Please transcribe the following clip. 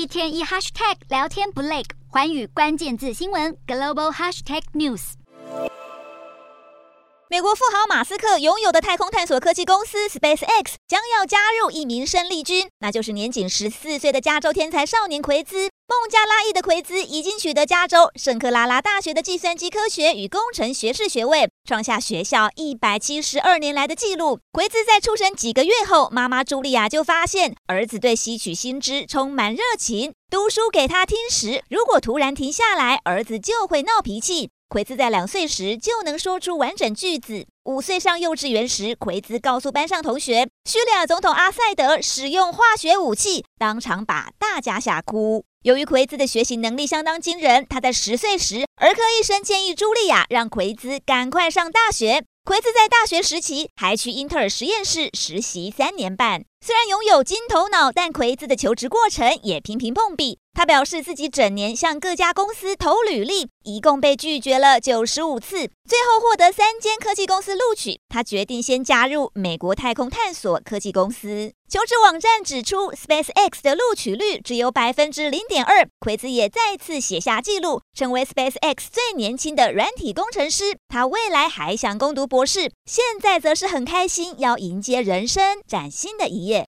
一天一 hashtag 聊天不累，环宇关键字新闻 global hashtag news。美国富豪马斯克拥有的太空探索科技公司 SpaceX 将要加入一名生力军，那就是年仅十四岁的加州天才少年奎兹。孟加拉裔的奎兹已经取得加州圣克拉拉大学的计算机科学与工程学士学位，创下学校一百七十二年来的纪录。奎兹在出生几个月后，妈妈茱莉亚就发现儿子对吸取新知充满热情，读书给他听时，如果突然停下来，儿子就会闹脾气。奎兹在两岁时就能说出完整句子。五岁上幼稚园时，奎兹告诉班上同学，叙利亚总统阿塞德使用化学武器，当场把大家吓哭。由于奎兹的学习能力相当惊人，他在十岁时，儿科医生建议茱莉亚让奎兹赶快上大学。奎兹在大学时期还去英特尔实验室实习三年半。虽然拥有金头脑，但奎兹的求职过程也频频碰壁。他表示自己整年向各家公司投履历，一共被拒绝了九十五次，最后获得三间科技公司录取。他决定先加入美国太空探索科技公司。求职网站指出，SpaceX 的录取率只有百分之零点二。奎兹也再次写下纪录，成为 SpaceX 最年轻的软体工程师。他未来还想攻读博士，现在则是很开心，要迎接人生崭新的一。